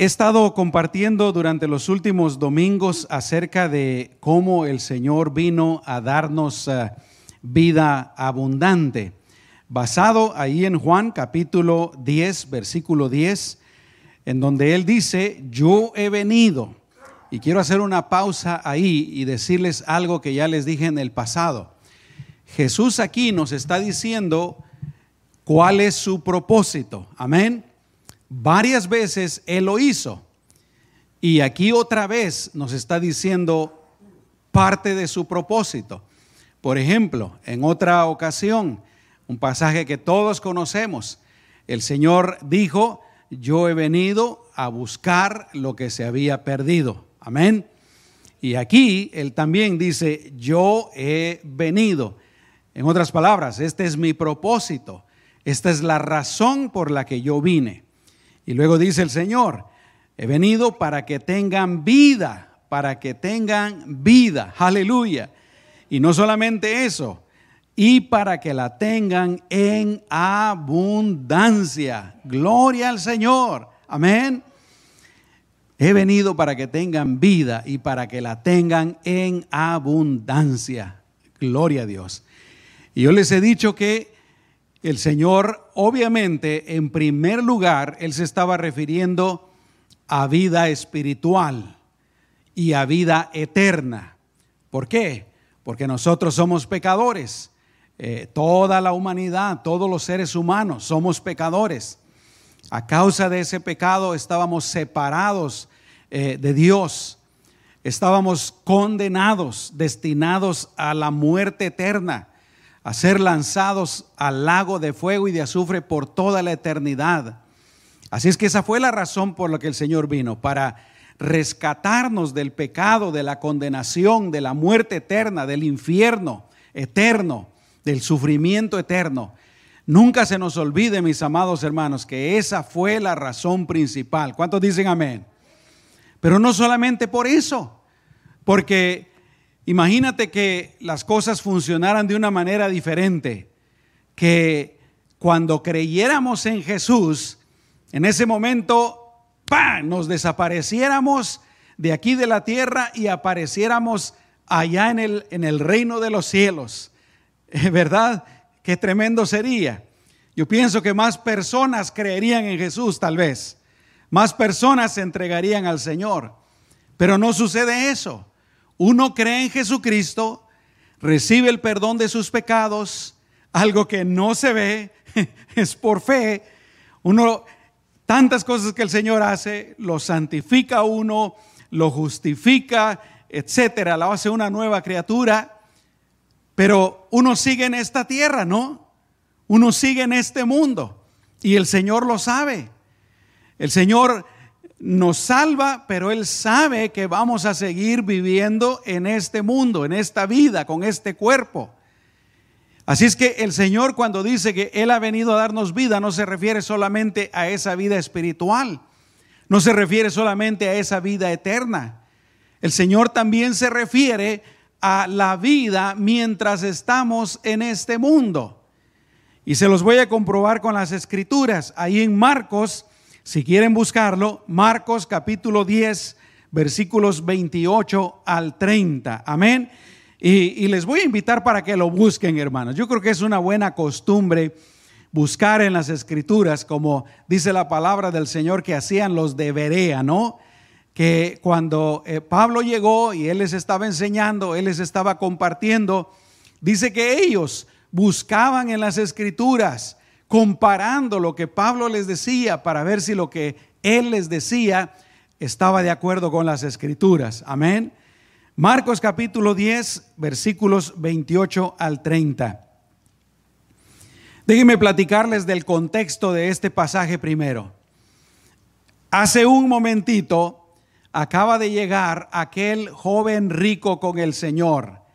He estado compartiendo durante los últimos domingos acerca de cómo el Señor vino a darnos eh, vida abundante. Basado ahí en Juan capítulo 10, versículo 10, en donde Él dice, yo he venido. Y quiero hacer una pausa ahí y decirles algo que ya les dije en el pasado. Jesús aquí nos está diciendo cuál es su propósito. Amén. Varias veces Él lo hizo. Y aquí otra vez nos está diciendo parte de su propósito. Por ejemplo, en otra ocasión, un pasaje que todos conocemos, el Señor dijo, yo he venido a buscar lo que se había perdido. Amén. Y aquí Él también dice, yo he venido. En otras palabras, este es mi propósito. Esta es la razón por la que yo vine. Y luego dice el Señor, he venido para que tengan vida, para que tengan vida. Aleluya. Y no solamente eso, y para que la tengan en abundancia. Gloria al Señor. Amén. He venido para que tengan vida y para que la tengan en abundancia. Gloria a Dios. Y yo les he dicho que el Señor, obviamente, en primer lugar, Él se estaba refiriendo a vida espiritual y a vida eterna. ¿Por qué? Porque nosotros somos pecadores. Eh, toda la humanidad, todos los seres humanos somos pecadores. A causa de ese pecado estábamos separados eh, de Dios. Estábamos condenados, destinados a la muerte eterna a ser lanzados al lago de fuego y de azufre por toda la eternidad. Así es que esa fue la razón por la que el Señor vino, para rescatarnos del pecado, de la condenación, de la muerte eterna, del infierno eterno, del sufrimiento eterno. Nunca se nos olvide, mis amados hermanos, que esa fue la razón principal. ¿Cuántos dicen amén? Pero no solamente por eso, porque Imagínate que las cosas funcionaran de una manera diferente, que cuando creyéramos en Jesús, en ese momento, ¡pam!, nos desapareciéramos de aquí de la tierra y apareciéramos allá en el, en el reino de los cielos. ¿Verdad? Qué tremendo sería. Yo pienso que más personas creerían en Jesús tal vez. Más personas se entregarían al Señor. Pero no sucede eso. Uno cree en Jesucristo, recibe el perdón de sus pecados, algo que no se ve, es por fe. Uno, tantas cosas que el Señor hace, lo santifica uno, lo justifica, etcétera, lo hace una nueva criatura. Pero uno sigue en esta tierra, ¿no? Uno sigue en este mundo y el Señor lo sabe. El Señor nos salva, pero Él sabe que vamos a seguir viviendo en este mundo, en esta vida, con este cuerpo. Así es que el Señor cuando dice que Él ha venido a darnos vida, no se refiere solamente a esa vida espiritual, no se refiere solamente a esa vida eterna. El Señor también se refiere a la vida mientras estamos en este mundo. Y se los voy a comprobar con las escrituras. Ahí en Marcos si quieren buscarlo, Marcos capítulo 10, versículos 28 al 30. Amén. Y, les voy a invitar para que lo busquen, hermanos. Yo creo que es una buena costumbre buscar en las escrituras, como dice la palabra del Señor que hacían los de Berea, ¿no? Que cuando eh, Pablo llegó y él les estaba enseñando, él les estaba compartiendo, dice que ellos buscaban en las escrituras comparando lo que Pablo les decía para ver si lo que él les decía estaba de acuerdo con las escrituras. Amén. Marcos capítulo 10, versículos 28 al 30. Déjenme platicarles del contexto de este pasaje primero. Hace un momentito acaba de llegar aquel joven rico con el Señor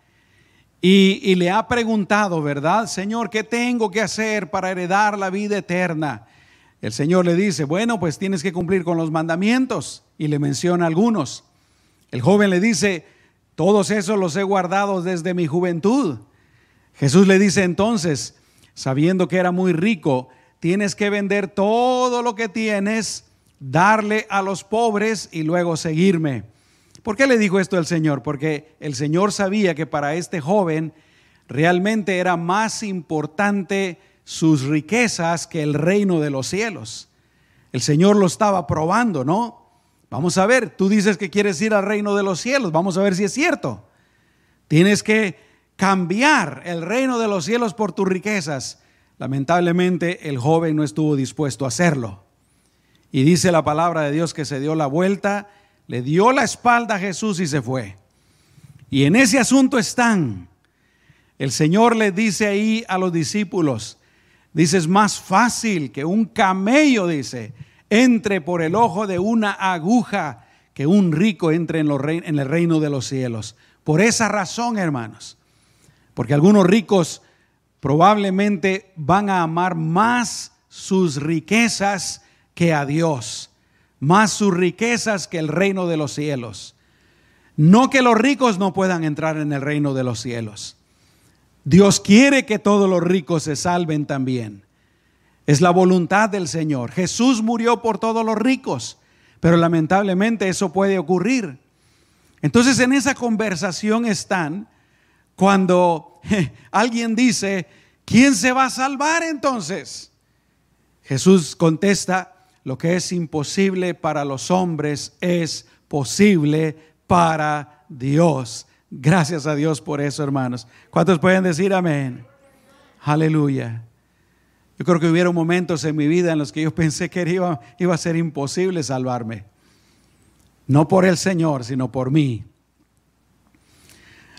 y, le ha preguntado, ¿verdad? Señor, ¿qué tengo que hacer para heredar la vida eterna? El Señor le dice, bueno, pues tienes que cumplir con los mandamientos y le menciona algunos. El joven le dice, todos esos los he guardado desde mi juventud. Jesús le dice entonces, sabiendo que era muy rico, tienes que vender todo lo que tienes, darle a los pobres y luego seguirme. ¿Por qué le dijo esto el Señor? Porque el Señor sabía que para este joven realmente era más importante sus riquezas que el reino de los cielos. El Señor lo estaba probando, ¿no? Vamos a ver, tú dices que quieres ir al reino de los cielos, vamos a ver si es cierto. Tienes que cambiar el reino de los cielos por tus riquezas. Lamentablemente el joven no estuvo dispuesto a hacerlo. Y dice la palabra de Dios que se dio la vuelta, le dio la espalda a Jesús y se fue. Y en ese asunto están. El Señor le dice ahí a los discípulos, dice, es más fácil que un camello, dice, entre por el ojo de una aguja que un rico entre en, en el reino de los cielos. Por esa razón, hermanos, porque algunos ricos probablemente van a amar más sus riquezas que a Dios, más sus riquezas que el reino de los cielos. No que los ricos no puedan entrar en el reino de los cielos. Dios quiere que todos los ricos se salven también. Es la voluntad del Señor. Jesús murió por todos los ricos, pero lamentablemente eso puede ocurrir. Entonces en esa conversación están cuando alguien dice, ¿quién se va a salvar entonces? Jesús contesta, lo que es imposible para los hombres es posible para Dios. Gracias a Dios por eso, hermanos. ¿Cuántos pueden decir amén? Aleluya. Yo creo que hubieron momentos en mi vida en los que yo pensé que iba, iba a ser imposible salvarme. No por el Señor, sino por mí.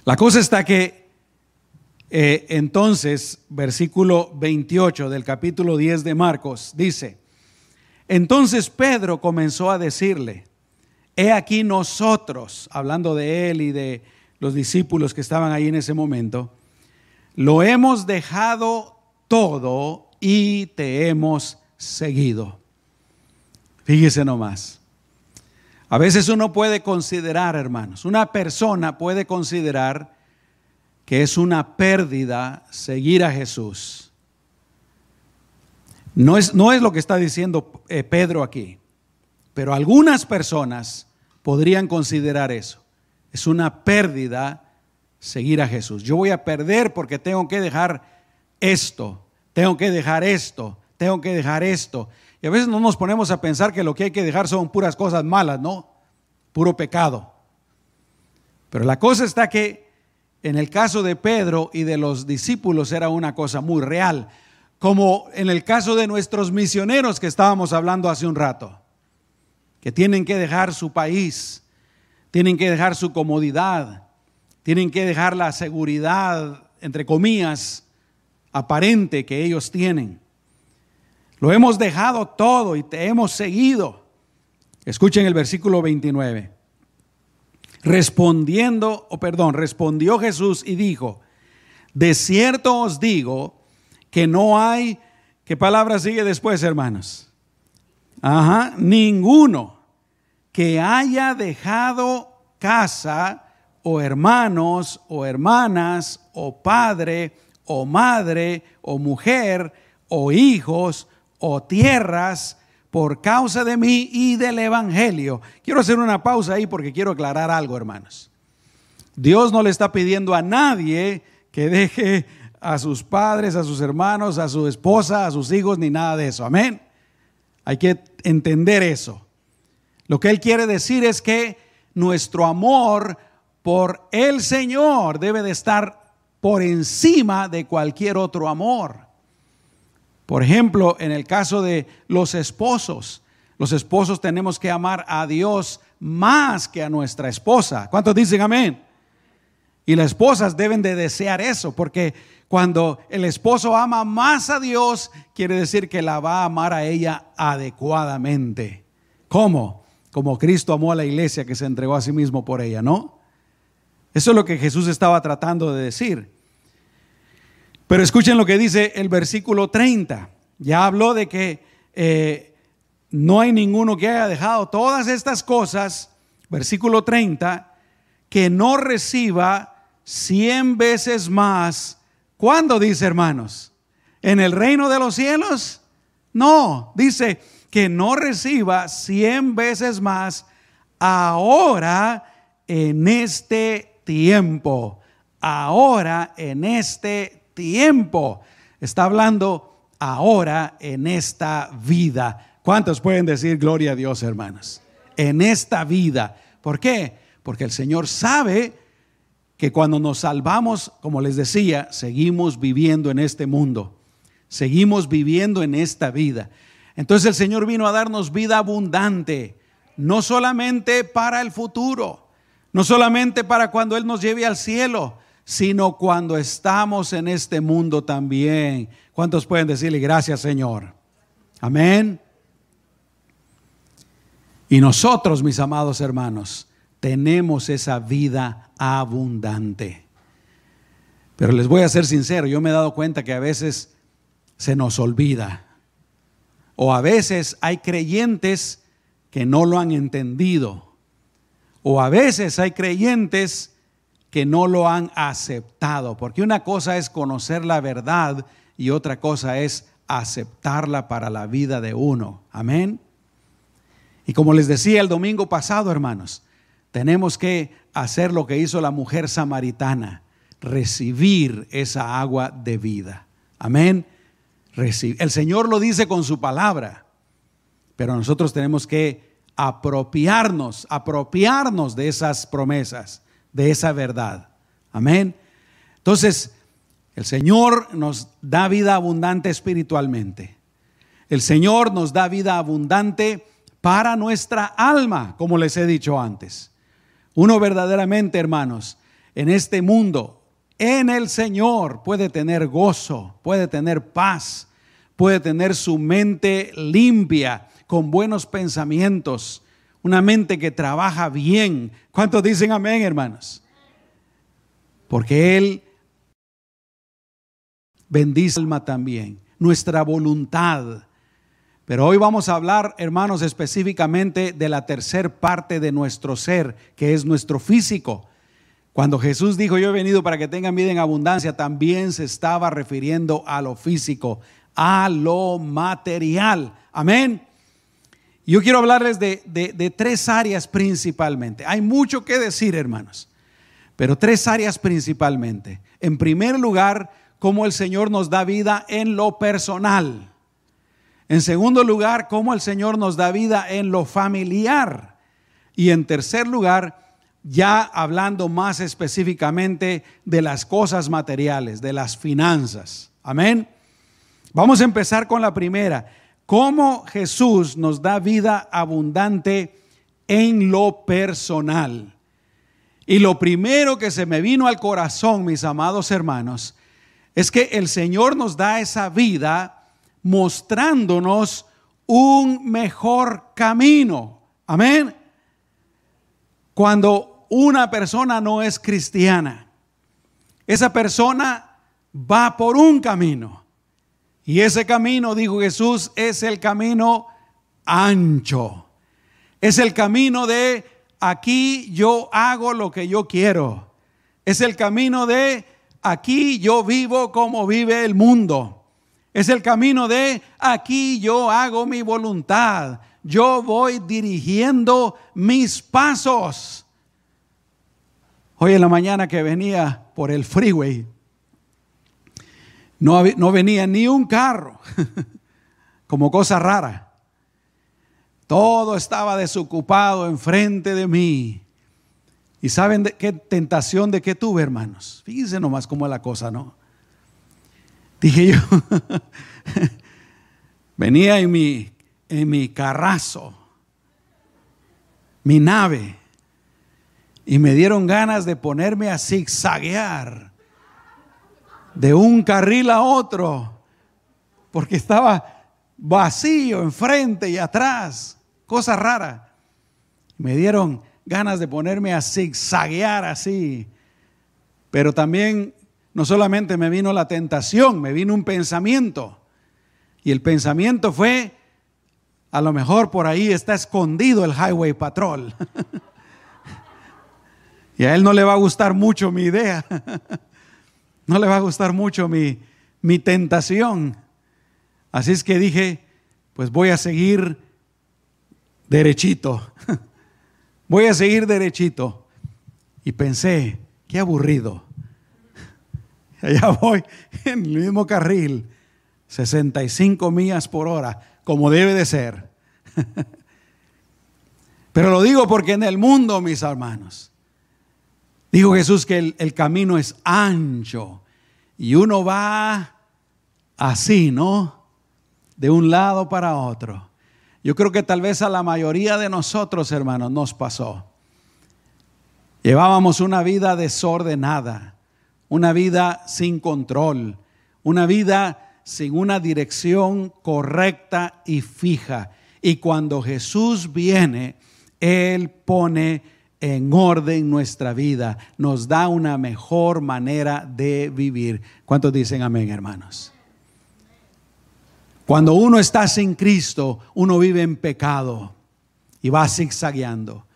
La cosa está que eh, entonces, versículo 28 del capítulo 10 de Marcos dice, entonces Pedro comenzó a decirle, he aquí nosotros, hablando de él y de los discípulos que estaban ahí en ese momento, lo hemos dejado todo y te hemos seguido. Fíjese nomás. A veces uno puede considerar, hermanos, una persona puede considerar que es una pérdida seguir a Jesús. No es, no es lo que está diciendo eh, Pedro aquí, pero algunas personas podrían considerar eso. Es una pérdida seguir a Jesús. Yo voy a perder porque tengo que dejar esto, tengo que dejar esto, tengo que dejar esto. Y a veces no nos ponemos a pensar que lo que hay que dejar son puras cosas malas, ¿no? Puro pecado. Pero la cosa está que en el caso de Pedro y de los discípulos era una cosa muy real, como en el caso de nuestros misioneros que estábamos hablando hace un rato, que tienen que dejar su país, tienen que dejar su comodidad, tienen que dejar la seguridad, entre comillas, aparente que ellos tienen lo hemos dejado todo y te hemos seguido. Escuchen el versículo 29. Respondiendo, o perdón, respondió Jesús y dijo, de cierto os digo que no hay, ¿qué palabra sigue después, hermanos? Ajá, ninguno que haya dejado casa o hermanos o hermanas o padre o madre o mujer o hijos o tierras por causa de mí y del Evangelio. Quiero hacer una pausa ahí porque quiero aclarar algo, hermanos. Dios no le está pidiendo a nadie que deje a sus padres, a sus hermanos, a su esposa, a sus hijos, ni nada de eso. Amén. Hay que entender eso. Lo que Él quiere decir es que nuestro amor por el Señor debe de estar por encima de cualquier otro amor. Por ejemplo, en el caso de los esposos, los esposos tenemos que amar a Dios más que a nuestra esposa. ¿Cuántos dicen amén? Y las esposas deben de desear eso, porque cuando el esposo ama más a Dios, quiere decir que la va a amar a ella adecuadamente. ¿Cómo? Como Cristo amó a la iglesia que se entregó a sí mismo por ella, ¿no? Eso es lo que Jesús estaba tratando de decir. Pero escuchen lo que dice el versículo 30. Ya habló de que eh, no hay ninguno que haya dejado todas estas cosas, versículo 30, que no reciba cien veces más. ¿Cuándo dice, hermanos? ¿En el reino de los cielos? No, dice que no reciba cien veces más ahora en este tiempo. Ahora en este tiempo. Está hablando ahora en esta vida. ¿Cuántos pueden decir gloria a Dios, hermanos? En esta vida. ¿Por qué? Porque el Señor sabe que cuando nos salvamos, como les decía, seguimos viviendo en este mundo. Seguimos viviendo en esta vida. Entonces el Señor vino a darnos vida abundante, no solamente para el futuro, no solamente para cuando Él nos lleve al cielo, sino cuando estamos en este mundo también. ¿Cuántos pueden decirle gracias Señor? Amén. Y nosotros, mis amados hermanos, tenemos esa vida abundante. Pero les voy a ser sincero, yo me he dado cuenta que a veces se nos olvida. O a veces hay creyentes que no lo han entendido. O a veces hay creyentes que no lo han aceptado. Porque una cosa es conocer la verdad y otra cosa es aceptarla para la vida de uno. Amén. Y como les decía el domingo pasado, hermanos, tenemos que hacer lo que hizo la mujer samaritana, recibir esa agua de vida. Amén. El Señor lo dice con su palabra, pero nosotros tenemos que apropiarnos, apropiarnos de esas promesas, de esa verdad. Amén. Entonces, el Señor nos da vida abundante espiritualmente. El Señor nos da vida abundante para nuestra alma, como les he dicho antes. Uno verdaderamente, hermanos, en este mundo, en el Señor, puede tener gozo, puede tener paz, puede tener su mente limpia, con buenos pensamientos, una mente que trabaja bien. ¿Cuántos dicen amén, hermanos? Porque Él bendice alma también, nuestra voluntad. Pero hoy vamos a hablar, hermanos, específicamente de la tercer parte de nuestro ser, que es nuestro físico. Cuando Jesús dijo, yo he venido para que tengan vida en abundancia, también se estaba refiriendo a lo físico, a lo material. Amén. Yo quiero hablarles de, de, tres áreas principalmente. Hay mucho que decir, hermanos, pero tres áreas principalmente. En primer lugar, cómo el Señor nos da vida en lo personal. En segundo lugar, cómo el Señor nos da vida en lo familiar. Y en tercer lugar, ya hablando más específicamente de las cosas materiales, de las finanzas. Amén. Vamos a empezar con la primera. ¿Cómo Jesús nos da vida abundante en lo personal? Y lo primero que se me vino al corazón, mis amados hermanos, es que el Señor nos da esa vida mostrándonos un mejor camino. Amén. Cuando una persona no es cristiana, esa persona va por un camino. Y ese camino, dijo Jesús, es el camino ancho. Es el camino de aquí yo hago lo que yo quiero. Es el camino de aquí yo vivo como vive el mundo. Es el camino de aquí yo hago mi voluntad. Yo voy dirigiendo mis pasos. Hoy en la mañana que venía por el freeway, no, no venía ni un carro, como cosa rara. Todo estaba desocupado enfrente de mí. ¿Y saben qué tentación de qué tuve, hermanos? Fíjense nomás cómo es la cosa, ¿no? Dije yo, venía en mi, en mi carrazo, mi nave, y me dieron ganas de ponerme a zigzaguear de un carril a otro, porque estaba vacío enfrente y atrás, cosa rara. Me dieron ganas de ponerme a zigzaguear así, pero también no solamente me vino la tentación, me vino un pensamiento. Y el pensamiento fue, a lo mejor por ahí está escondido el Highway Patrol. y a él no le va a gustar mucho mi idea. no le va a gustar mucho mi, mi tentación. Así es que dije, pues voy a seguir derechito. Voy a seguir derechito. Y pensé, qué aburrido. Allá voy en el mismo carril, 65 millas por hora, como debe de ser. Pero lo digo porque en el mundo, mis hermanos, dijo Jesús que el, el camino es ancho y uno va así, ¿no? De un lado para otro. Yo creo que tal vez a la mayoría de nosotros, hermanos, nos pasó. Llevábamos una vida desordenada, una vida sin control, una vida sin una dirección correcta y fija. Y cuando Jesús viene, Él pone en orden nuestra vida, nos da una mejor manera de vivir. ¿Cuántos dicen amén, hermanos? Cuando uno está sin Cristo, uno vive en pecado y va zigzagueando.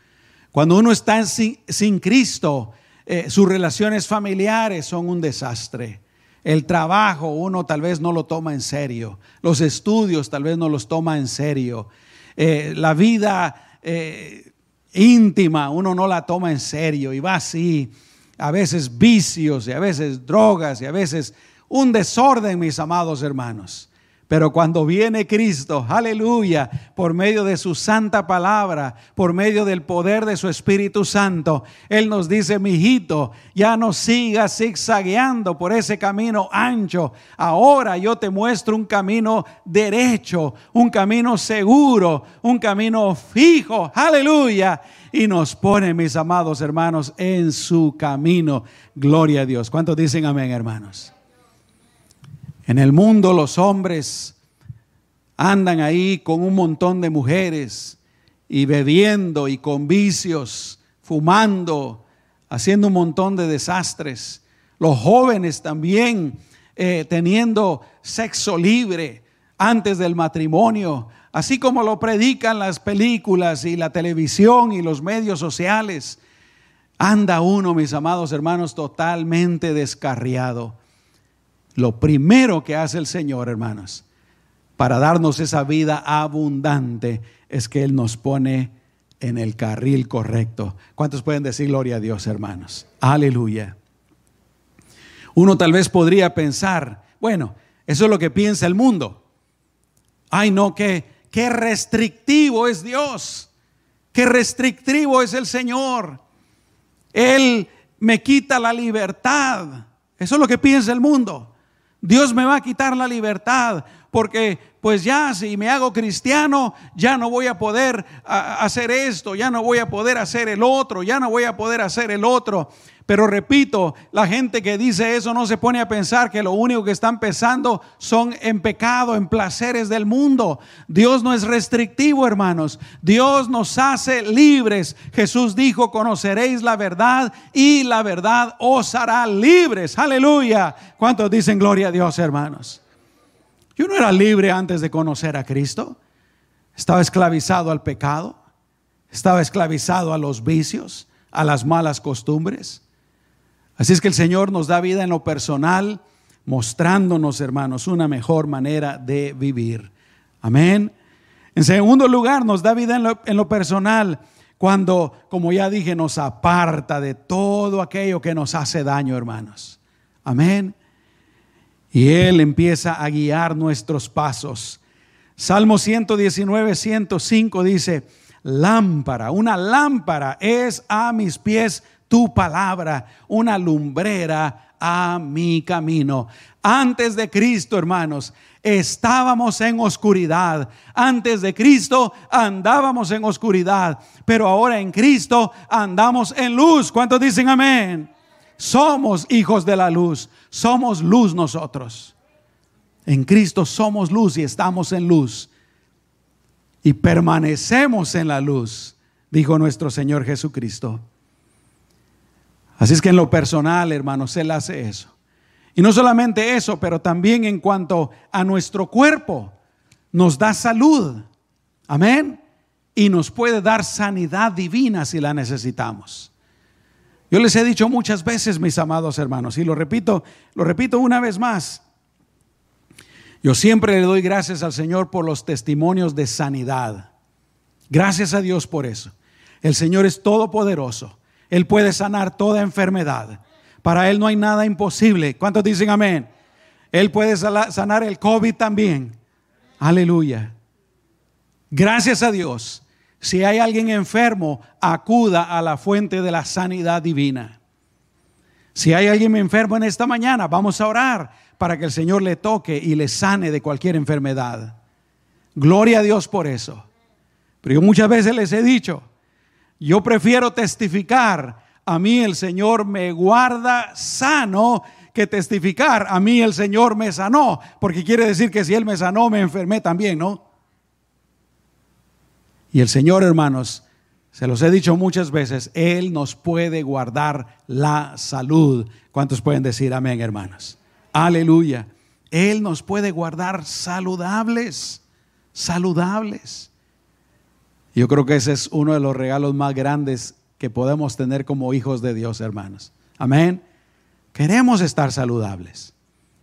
Cuando uno está sin, sin Cristo, eh, sus relaciones familiares son un desastre. El trabajo uno tal vez no lo toma en serio. Los estudios tal vez no los toma en serio. Eh, la vida eh, íntima uno no la toma en serio y va así. A veces vicios y a veces drogas y a veces un desorden, mis amados hermanos. Pero cuando viene Cristo, aleluya, por medio de su santa palabra, por medio del poder de su Espíritu Santo, Él nos dice, mi hijito, ya no sigas zigzagueando por ese camino ancho. Ahora yo te muestro un camino derecho, un camino seguro, un camino fijo, aleluya. Y nos pone, mis amados hermanos, en su camino. Gloria a Dios. ¿Cuántos dicen amén, hermanos? En el mundo los hombres andan ahí con un montón de mujeres y bebiendo y con vicios, fumando, haciendo un montón de desastres. Los jóvenes también eh, teniendo sexo libre antes del matrimonio, así como lo predican las películas y la televisión y los medios sociales. Anda uno, mis amados hermanos, totalmente descarriado. Lo primero que hace el Señor, hermanos, para darnos esa vida abundante, es que Él nos pone en el carril correcto. ¿Cuántos pueden decir gloria a Dios, hermanos? Aleluya. Uno tal vez podría pensar, bueno, eso es lo que piensa el mundo. Ay, no, qué, qué restrictivo es Dios. Qué restrictivo es el Señor. Él me quita la libertad. Eso es lo que piensa el mundo. Dios me va a quitar la libertad porque pues ya si me hago cristiano, ya no voy a poder hacer esto, ya no voy a poder hacer el otro, ya no voy a poder hacer el otro. Pero repito, la gente que dice eso no se pone a pensar que lo único que están pensando son en pecado, en placeres del mundo. Dios no es restrictivo, hermanos. Dios nos hace libres. Jesús dijo, conoceréis la verdad y la verdad os hará libres. Aleluya. ¿Cuántos dicen gloria a Dios, hermanos? Yo no era libre antes de conocer a Cristo. Estaba esclavizado al pecado. Estaba esclavizado a los vicios, a las malas costumbres. Así es que el Señor nos da vida en lo personal, mostrándonos, hermanos, una mejor manera de vivir. Amén. En segundo lugar, nos da vida en lo, personal cuando, como ya dije, nos aparta de todo aquello que nos hace daño, hermanos. Amén. Y Él empieza a guiar nuestros pasos. Salmo 119, 105 dice, lámpara, una lámpara es a mis pies tu palabra, una lumbrera a mi camino. Antes de Cristo, hermanos, estábamos en oscuridad. Antes de Cristo andábamos en oscuridad, pero ahora en Cristo andamos en luz. ¿Cuántos dicen amén? Somos hijos de la luz, somos luz nosotros. En Cristo somos luz y estamos en luz. Y permanecemos en la luz, dijo nuestro Señor Jesucristo. Así es que en lo personal, hermanos, Él hace eso. Y no solamente eso, pero también en cuanto a nuestro cuerpo, nos da salud. Amén. Y nos puede dar sanidad divina si la necesitamos. Yo les he dicho muchas veces, mis amados hermanos, y lo repito, lo repito una vez más. Yo siempre le doy gracias al Señor por los testimonios de sanidad. Gracias a Dios por eso. El Señor es todopoderoso. Él puede sanar toda enfermedad. Para Él no hay nada imposible. ¿Cuántos dicen amén? Él puede sanar el COVID también. Aleluya. Gracias a Dios. Si hay alguien enfermo, acuda a la fuente de la sanidad divina. Si hay alguien enfermo en esta mañana, vamos a orar para que el Señor le toque y le sane de cualquier enfermedad. Gloria a Dios por eso. Pero yo muchas veces les he dicho, yo prefiero testificar, a mí el Señor me guarda sano que testificar, a mí el Señor me sanó, porque quiere decir que si Él me sanó, me enfermé también, ¿no? Y el Señor, hermanos, se los he dicho muchas veces, Él nos puede guardar la salud. ¿Cuántos pueden decir amén, hermanos? Aleluya. Él nos puede guardar saludables, saludables. Yo creo que ese es uno de los regalos más grandes que podemos tener como hijos de Dios, hermanos. Amén. Queremos estar saludables.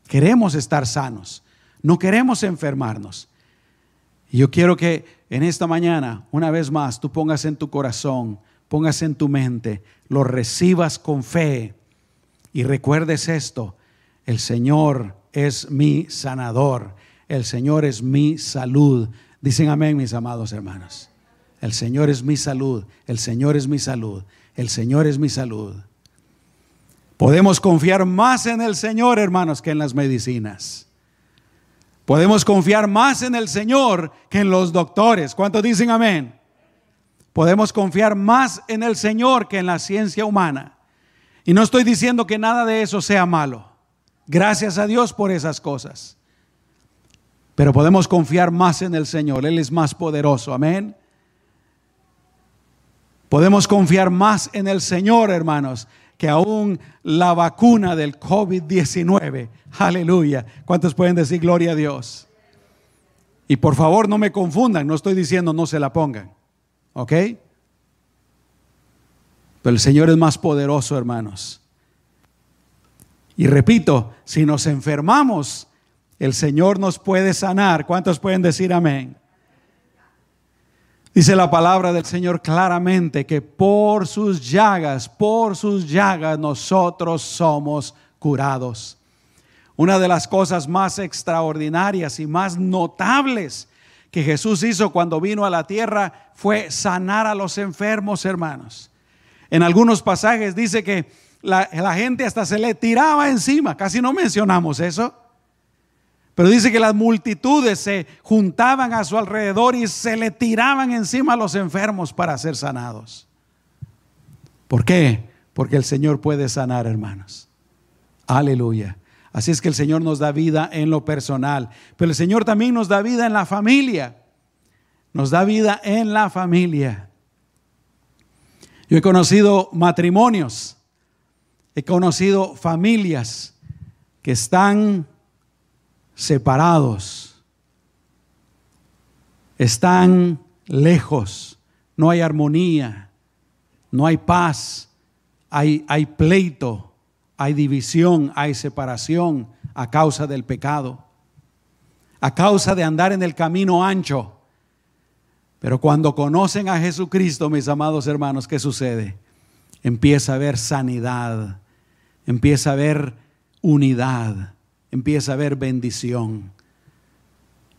Queremos estar sanos. No queremos enfermarnos. Y yo quiero que en esta mañana, una vez más, tú pongas en tu corazón, pongas en tu mente, lo recibas con fe y recuerdes esto, el Señor es mi sanador, el Señor es mi salud. Dicen amén, mis amados hermanos. El Señor es mi salud, el Señor es mi salud, el Señor es mi salud. Podemos confiar más en el Señor, hermanos, que en las medicinas. Podemos confiar más en el Señor que en los doctores. ¿Cuántos dicen amén? Podemos confiar más en el Señor que en la ciencia humana. Y no estoy diciendo que nada de eso sea malo. Gracias a Dios por esas cosas. Pero podemos confiar más en el Señor. Él es más poderoso. Amén. Podemos confiar más en el Señor, hermanos, que aún la vacuna del COVID-19. Aleluya. ¿Cuántos pueden decir gloria a Dios? Y por favor no me confundan, no estoy diciendo no se la pongan. ¿Ok? Pero el Señor es más poderoso, hermanos. Y repito, si nos enfermamos, el Señor nos puede sanar. ¿Cuántos pueden decir amén? Dice la palabra del Señor claramente que por sus llagas, por sus llagas nosotros somos curados. Una de las cosas más extraordinarias y más notables que Jesús hizo cuando vino a la tierra fue sanar a los enfermos, hermanos. En algunos pasajes dice que la, gente hasta se le tiraba encima, casi no mencionamos eso. Pero dice que las multitudes se juntaban a su alrededor y se le tiraban encima a los enfermos para ser sanados. ¿Por qué? Porque el Señor puede sanar, hermanos. Aleluya. Así es que el Señor nos da vida en lo personal, pero el Señor también nos da vida en la familia. Nos da vida en la familia. Yo he conocido matrimonios, he conocido familias que están separados, están lejos, no hay armonía, no hay paz, hay, hay pleito, hay división, hay separación a causa del pecado, a causa de andar en el camino ancho. Pero cuando conocen a Jesucristo, mis amados hermanos, ¿qué sucede? Empieza a haber sanidad, empieza a haber unidad, empieza a haber bendición.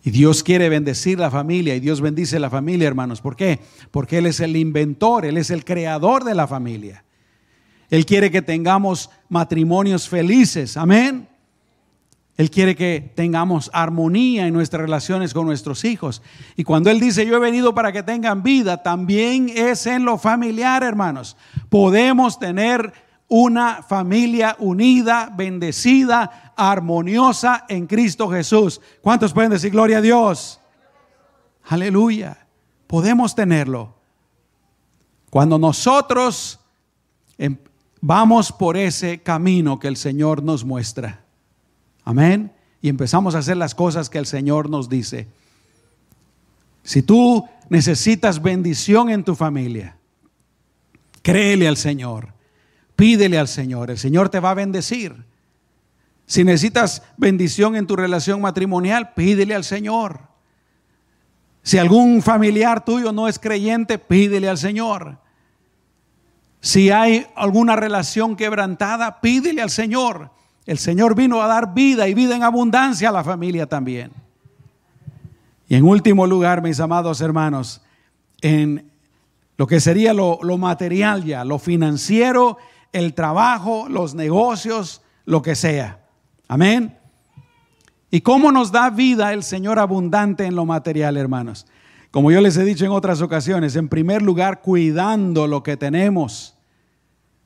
Y Dios quiere bendecir la familia y Dios bendice la familia, hermanos. ¿Por qué? Porque Él es el inventor, Él es el creador de la familia. Él quiere que tengamos matrimonios felices, amén. Él quiere que tengamos armonía en nuestras relaciones con nuestros hijos. Y cuando Él dice, yo he venido para que tengan vida, también es en lo familiar, hermanos. Podemos tener una familia unida, bendecida, armoniosa en Cristo Jesús. ¿Cuántos pueden decir gloria a Dios? Aleluya. Podemos tenerlo. Cuando nosotros em, vamos por ese camino que el Señor nos muestra. Amén. Y empezamos a hacer las cosas que el Señor nos dice. Si tú necesitas bendición en tu familia, créele al Señor. Pídele al Señor, el Señor te va a bendecir. Si necesitas bendición en tu relación matrimonial, pídele al Señor. Si algún familiar tuyo no es creyente, pídele al Señor. Si hay alguna relación quebrantada, pídele al Señor. El Señor vino a dar vida y vida en abundancia a la familia también. Y en último lugar, mis amados hermanos, en lo que sería lo, material ya, lo financiero, el trabajo, los negocios, lo que sea. Amén. ¿Y cómo nos da vida el Señor abundante en lo material, hermanos? Como yo les he dicho en otras ocasiones, en primer lugar, cuidando lo que tenemos.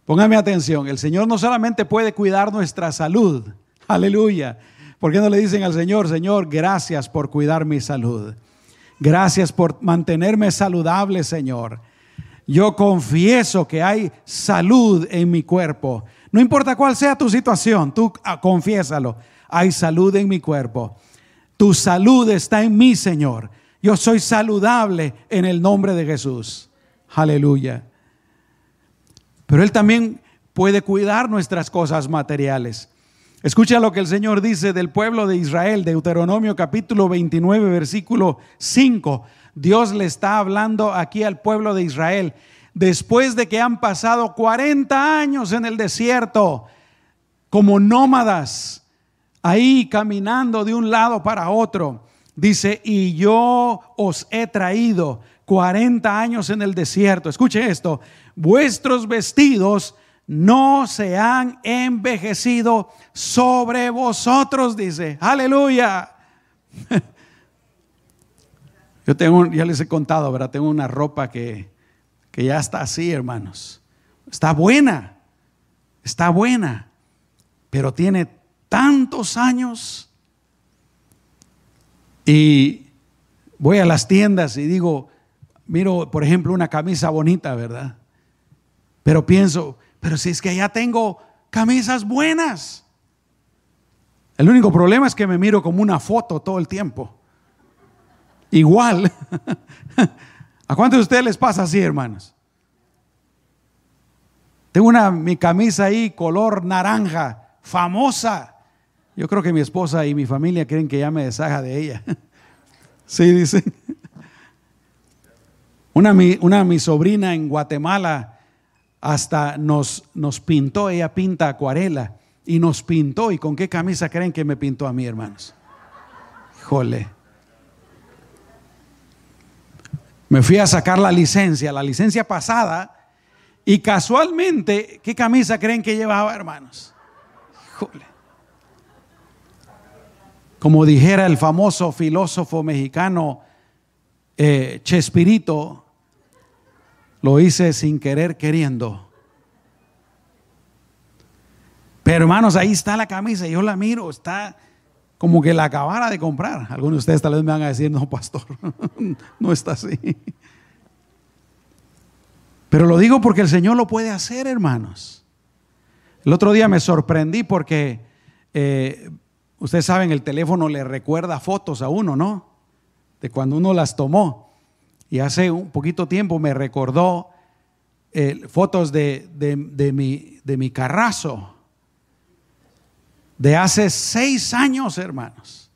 Póngame atención, el Señor no solamente puede cuidar nuestra salud, aleluya. ¿Por qué no le dicen al Señor, Señor, gracias por cuidar mi salud? Gracias por mantenerme saludable, Señor. Yo confieso que hay salud en mi cuerpo. No importa cuál sea tu situación, tú ah, confiésalo. Hay salud en mi cuerpo. Tu salud está en mí, Señor. Yo soy saludable en el nombre de Jesús. Aleluya. Pero Él también puede cuidar nuestras cosas materiales. Escucha lo que el Señor dice del pueblo de Israel, Deuteronomio capítulo 29, versículo 5. Dios le está hablando aquí al pueblo de Israel. Después de que han pasado 40 años en el desierto como nómadas, ahí caminando de un lado para otro, dice, y yo os he traído 40 años en el desierto. Escuche esto, vuestros vestidos no se han envejecido sobre vosotros, dice. Aleluya. Yo tengo, ya les he contado, ¿verdad? Tengo una ropa que, que ya está así, hermanos. Está buena, está buena, pero tiene tantos años. Y voy a las tiendas y digo, miro, por ejemplo, una camisa bonita, ¿verdad? Pero pienso, pero si es que ya tengo camisas buenas. El único problema es que me miro como una foto todo el tiempo. Igual. ¿A cuántos de ustedes les pasa así, hermanos? Tengo una mi camisa ahí color naranja, famosa. Yo creo que mi esposa y mi familia creen que ya me deshaga de ella. sí, dicen. Una, una mi sobrina en Guatemala hasta nos, nos pintó, ella pinta acuarela y nos pintó. ¿Y con qué camisa creen que me pintó a mí, hermanos? Jole. Me fui a sacar la licencia, la licencia pasada, y casualmente, ¿qué camisa creen que llevaba, hermanos? Jole. Como dijera el famoso filósofo mexicano eh, Chespirito, lo hice sin querer queriendo. Pero hermanos, ahí está la camisa, yo la miro, está como que la acabara de comprar. Algunos de ustedes tal vez me van a decir, no, pastor, no está así. Pero lo digo porque el Señor lo puede hacer, hermanos. El otro día me sorprendí porque, eh, ustedes saben, el teléfono le recuerda fotos a uno, ¿no? De cuando uno las tomó. Y hace un poquito tiempo me recordó eh, fotos de, mi, de mi carrazo, de hace seis años, hermanos.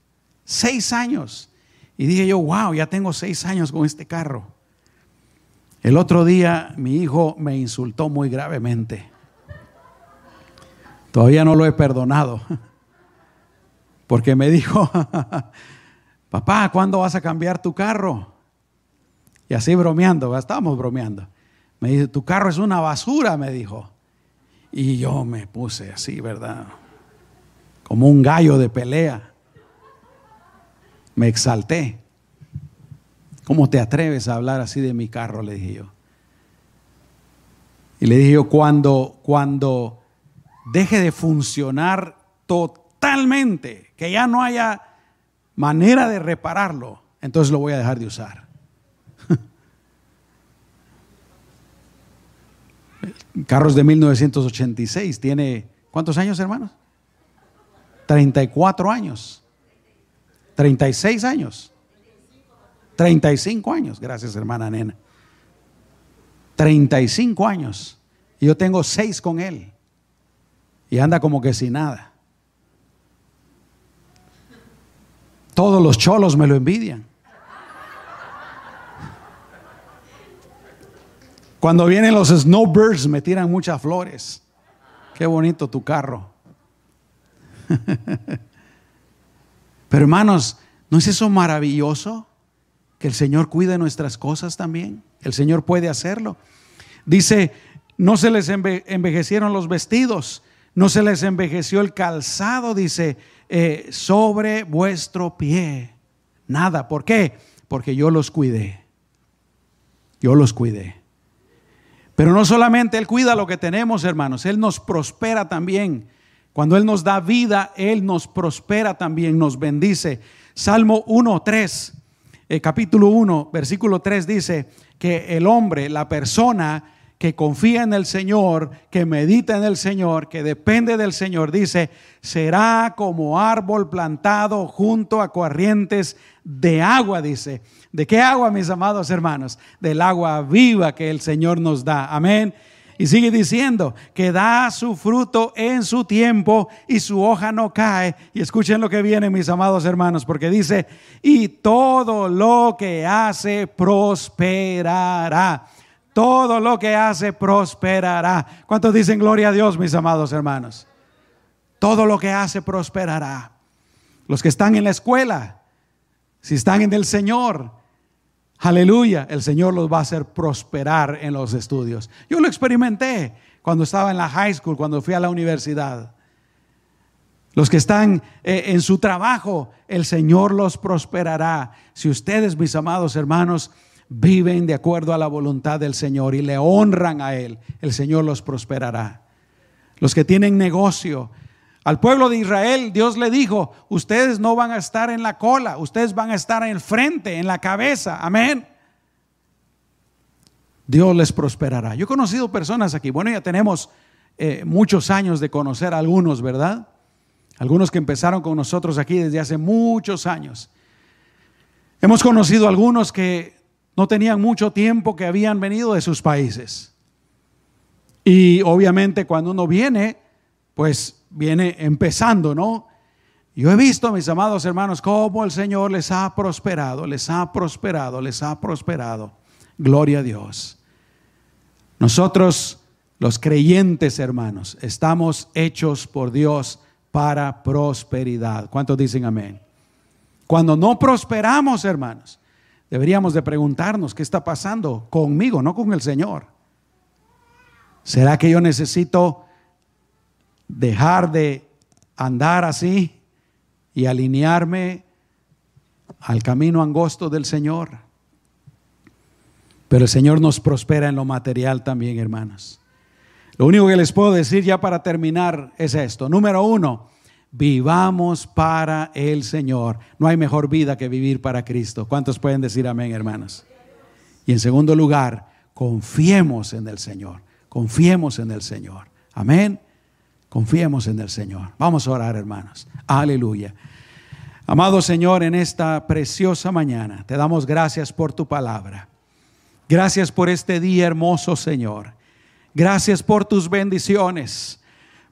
Seis años. Y dije yo, wow, ya tengo seis años con este carro. El otro día mi hijo me insultó muy gravemente. Todavía no lo he perdonado. Porque me dijo, papá, ¿cuándo vas a cambiar tu carro? Y así bromeando, estábamos bromeando. Me dice, tu carro es una basura, me dijo. Y yo me puse así, ¿verdad? Como un gallo de pelea. Me exalté. ¿Cómo te atreves a hablar así de mi carro? Le dije yo. Y le dije yo, cuando, cuando deje de funcionar totalmente, que ya no haya manera de repararlo, entonces lo voy a dejar de usar. Carros de 1986. Tiene, ¿cuántos años, hermanos? 34 años. 36 años. 35 años. Gracias, hermana nena. 35 años. Y yo tengo 6 con él. Y anda como que sin nada. Todos los cholos me lo envidian. Cuando vienen los snowbirds me tiran muchas flores. Qué bonito tu carro. Pero hermanos, ¿no es eso maravilloso? Que el Señor cuide nuestras cosas también. El Señor puede hacerlo. Dice, no se les envejecieron los vestidos, no se les envejeció el calzado, dice, eh, sobre vuestro pie. Nada. ¿Por qué? Porque yo los cuidé. Yo los cuidé. Pero no solamente Él cuida lo que tenemos, hermanos, Él nos prospera también. Cuando Él nos da vida, Él nos prospera también, nos bendice. Salmo 1, 3, eh, capítulo 1, versículo 3 dice que el hombre, la persona que confía en el Señor, que medita en el Señor, que depende del Señor, dice, será como árbol plantado junto a corrientes de agua, dice. ¿De qué agua, mis amados hermanos? Del agua viva que el Señor nos da. Amén. Y sigue diciendo que da su fruto en su tiempo y su hoja no cae. Y escuchen lo que viene, mis amados hermanos, porque dice, y todo lo que hace prosperará. Todo lo que hace prosperará. ¿Cuántos dicen gloria a Dios, mis amados hermanos? Todo lo que hace prosperará. Los que están en la escuela, si están en el Señor, aleluya, el Señor los va a hacer prosperar en los estudios. Yo lo experimenté cuando estaba en la high school, cuando fui a la universidad. Los que están eh, en su trabajo, el Señor los prosperará. Si ustedes, mis amados hermanos, viven de acuerdo a la voluntad del Señor y le honran a Él, el Señor los prosperará. Los que tienen negocio, al pueblo de Israel Dios le dijo, ustedes no van a estar en la cola, ustedes van a estar en el frente, en la cabeza, amén. Dios les prosperará. Yo he conocido personas aquí, bueno, ya tenemos eh, muchos años de conocer a algunos, ¿verdad? Algunos que empezaron con nosotros aquí desde hace muchos años. Hemos conocido a algunos que no tenían mucho tiempo que habían venido de sus países. Y obviamente cuando uno viene, pues viene empezando, ¿no? Yo he visto, mis amados hermanos, cómo el Señor les ha prosperado, les ha prosperado, les ha prosperado. Gloria a Dios. Nosotros, los creyentes hermanos, estamos hechos por Dios para prosperidad. ¿Cuántos dicen amén? Cuando no prosperamos, hermanos, deberíamos de preguntarnos qué está pasando conmigo, no con el Señor. ¿Será que yo necesito dejar de andar así y alinearme al camino angosto del Señor? Pero el Señor nos prospera en lo material también, hermanos. Lo único que les puedo decir ya para terminar es esto. Número uno, Vivamos para el Señor. No hay mejor vida que vivir para Cristo. ¿Cuántos pueden decir amén, hermanos? Y en segundo lugar, confiemos en el Señor. Confiemos en el Señor. Amén. Confiemos en el Señor. Vamos a orar, hermanos. Aleluya. Amado Señor, en esta preciosa mañana te damos gracias por tu palabra. Gracias por este día hermoso, Señor. Gracias por tus bendiciones.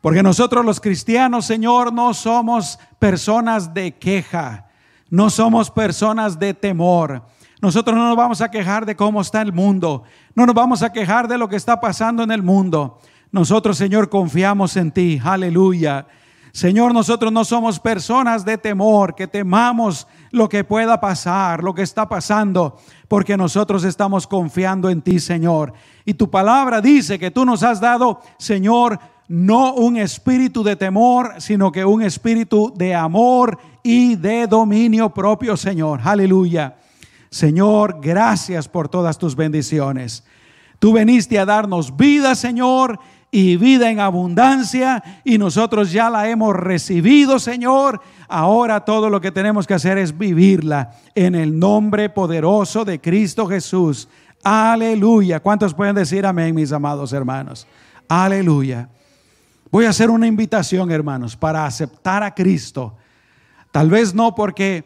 Porque nosotros los cristianos, Señor, no somos personas de queja, no somos personas de temor. Nosotros no nos vamos a quejar de cómo está el mundo, no nos vamos a quejar de lo que está pasando en el mundo. Nosotros, Señor, confiamos en ti. Aleluya. Señor, nosotros no somos personas de temor, que temamos lo que pueda pasar, lo que está pasando, porque nosotros estamos confiando en ti, Señor. Y tu palabra dice que tú nos has dado, Señor, no un espíritu de temor, sino que un espíritu de amor y de dominio propio, Señor. Aleluya. Señor, gracias por todas tus bendiciones. Tú veniste a darnos vida, Señor, y vida en abundancia, y nosotros ya la hemos recibido, Señor. Ahora todo lo que tenemos que hacer es vivirla en el nombre poderoso de Cristo Jesús. Aleluya. ¿Cuántos pueden decir amén, mis amados hermanos? Aleluya. Voy a hacer una invitación, hermanos, para aceptar a Cristo. Tal vez no porque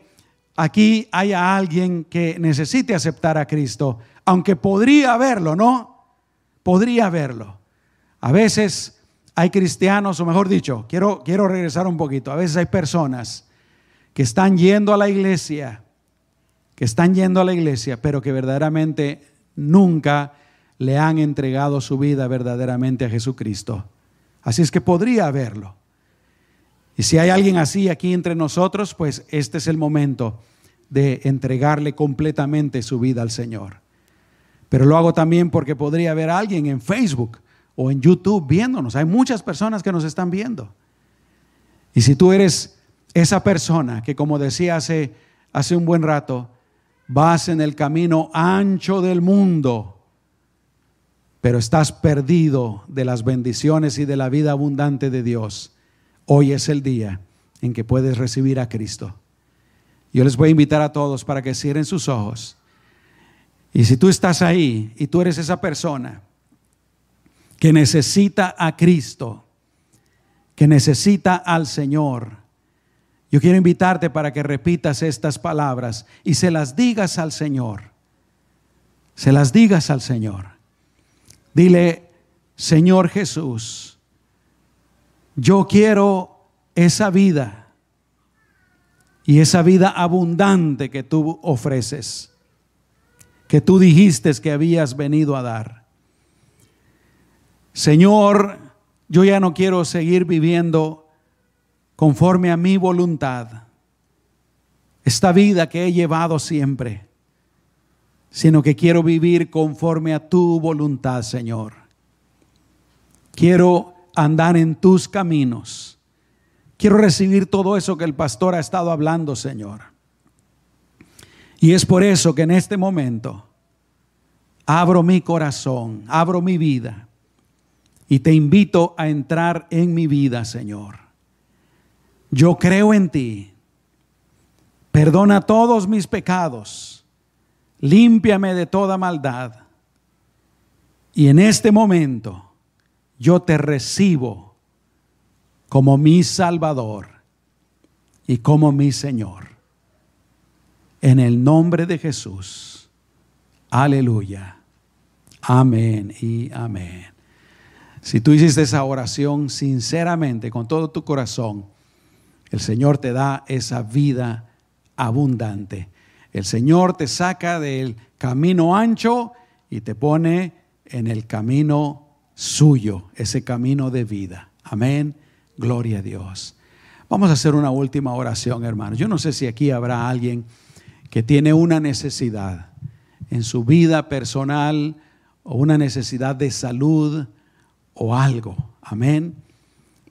aquí haya alguien que necesite aceptar a Cristo, aunque podría haberlo, ¿no? Podría haberlo. A veces hay cristianos, o mejor dicho, quiero, quiero regresar un poquito, a veces hay personas que están yendo a la iglesia, que están yendo a la iglesia, pero que verdaderamente nunca le han entregado su vida verdaderamente a Jesucristo. Así es que podría haberlo. Y si hay alguien así aquí entre nosotros, pues este es el momento de entregarle completamente su vida al Señor. Pero lo hago también porque podría haber alguien en Facebook o en YouTube viéndonos. Hay muchas personas que nos están viendo. Y si tú eres esa persona que, como decía hace, hace un buen rato, vas en el camino ancho del mundo, pero estás perdido de las bendiciones y de la vida abundante de Dios, hoy es el día en que puedes recibir a Cristo. Yo les voy a invitar a todos para que cierren sus ojos. Y si tú estás ahí y tú eres esa persona que necesita a Cristo, que necesita al Señor, yo quiero invitarte para que repitas estas palabras y se las digas al Señor. Se las digas al Señor. Dile, Señor Jesús, yo quiero esa vida y esa vida abundante que tú ofreces, que tú dijiste que habías venido a dar. Señor, yo ya no quiero seguir viviendo conforme a mi voluntad, esta vida que he llevado siempre, sino que quiero vivir conforme a tu voluntad, Señor. Quiero andar en tus caminos. Quiero recibir todo eso que el pastor ha estado hablando, Señor. Y es por eso que en este momento abro mi corazón, abro mi vida y te invito a entrar en mi vida, Señor. Yo creo en ti. Perdona todos mis pecados. Límpiame de toda maldad. Y en este momento yo te recibo como mi Salvador y como mi Señor. En el nombre de Jesús. Aleluya. Amén y amén. Si tú hiciste esa oración sinceramente, con todo tu corazón, el Señor te da esa vida abundante. El Señor te saca del camino ancho y te pone en el camino suyo, ese camino de vida. Amén. Gloria a Dios. Vamos a hacer una última oración, hermanos. Yo no sé si aquí habrá alguien que tiene una necesidad en su vida personal o una necesidad de salud o algo. Amén.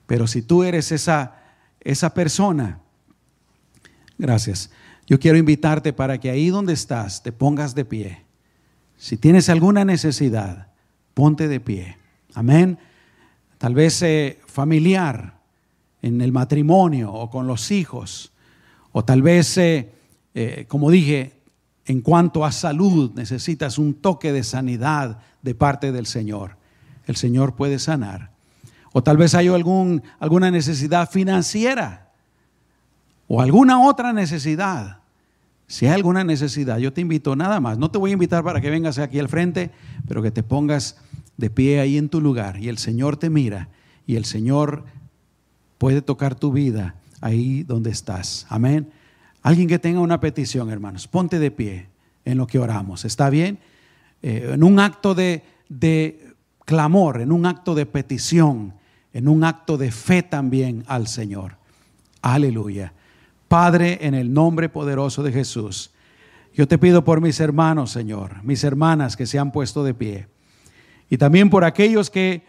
Pero si tú eres esa, esa persona, gracias. Yo quiero invitarte para que ahí donde estás te pongas de pie. Si tienes alguna necesidad, ponte de pie. Amén. Tal vez eh, familiar, en el matrimonio o con los hijos. O tal vez, eh, eh, como dije, en cuanto a salud, necesitas un toque de sanidad de parte del Señor el Señor puede sanar. O tal vez hay algún, alguna necesidad financiera o alguna otra necesidad. Si hay alguna necesidad, yo te invito nada más. No te voy a invitar para que vengas aquí al frente, pero que te pongas de pie ahí en tu lugar y el Señor te mira y el Señor puede tocar tu vida ahí donde estás. Amén. Alguien que tenga una petición, hermanos, ponte de pie en lo que oramos. ¿Está bien? Eh, en un acto de, de clamor, en un acto de petición, en un acto de fe también al Señor. Aleluya. Padre, en el nombre poderoso de Jesús, yo te pido por mis hermanos, Señor, mis hermanas que se han puesto de pie, y también por aquellos que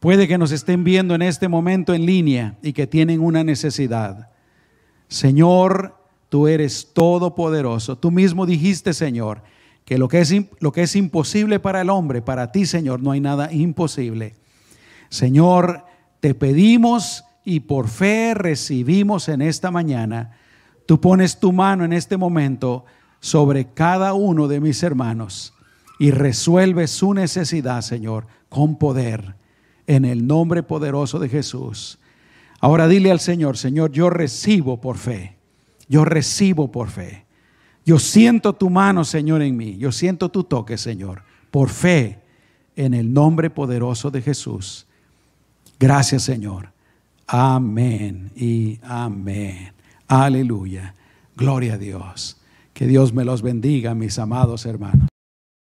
puede que nos estén viendo en este momento en línea y que tienen una necesidad. Señor, tú eres todopoderoso. Tú mismo dijiste, Señor, que lo que, es, lo que es imposible para el hombre, para ti, Señor, no hay nada imposible. Señor, te pedimos y por fe recibimos en esta mañana. Tú pones tu mano en este momento sobre cada uno de mis hermanos y resuelve su necesidad, Señor, con poder, en el nombre poderoso de Jesús. Ahora dile al Señor, Señor, yo recibo por fe, yo recibo por fe. Yo siento tu mano, Señor, en mí. Yo siento tu toque, Señor, por fe en el nombre poderoso de Jesús. Gracias, Señor. Amén y amén. Aleluya. Gloria a Dios. Que Dios me los bendiga, mis amados hermanos.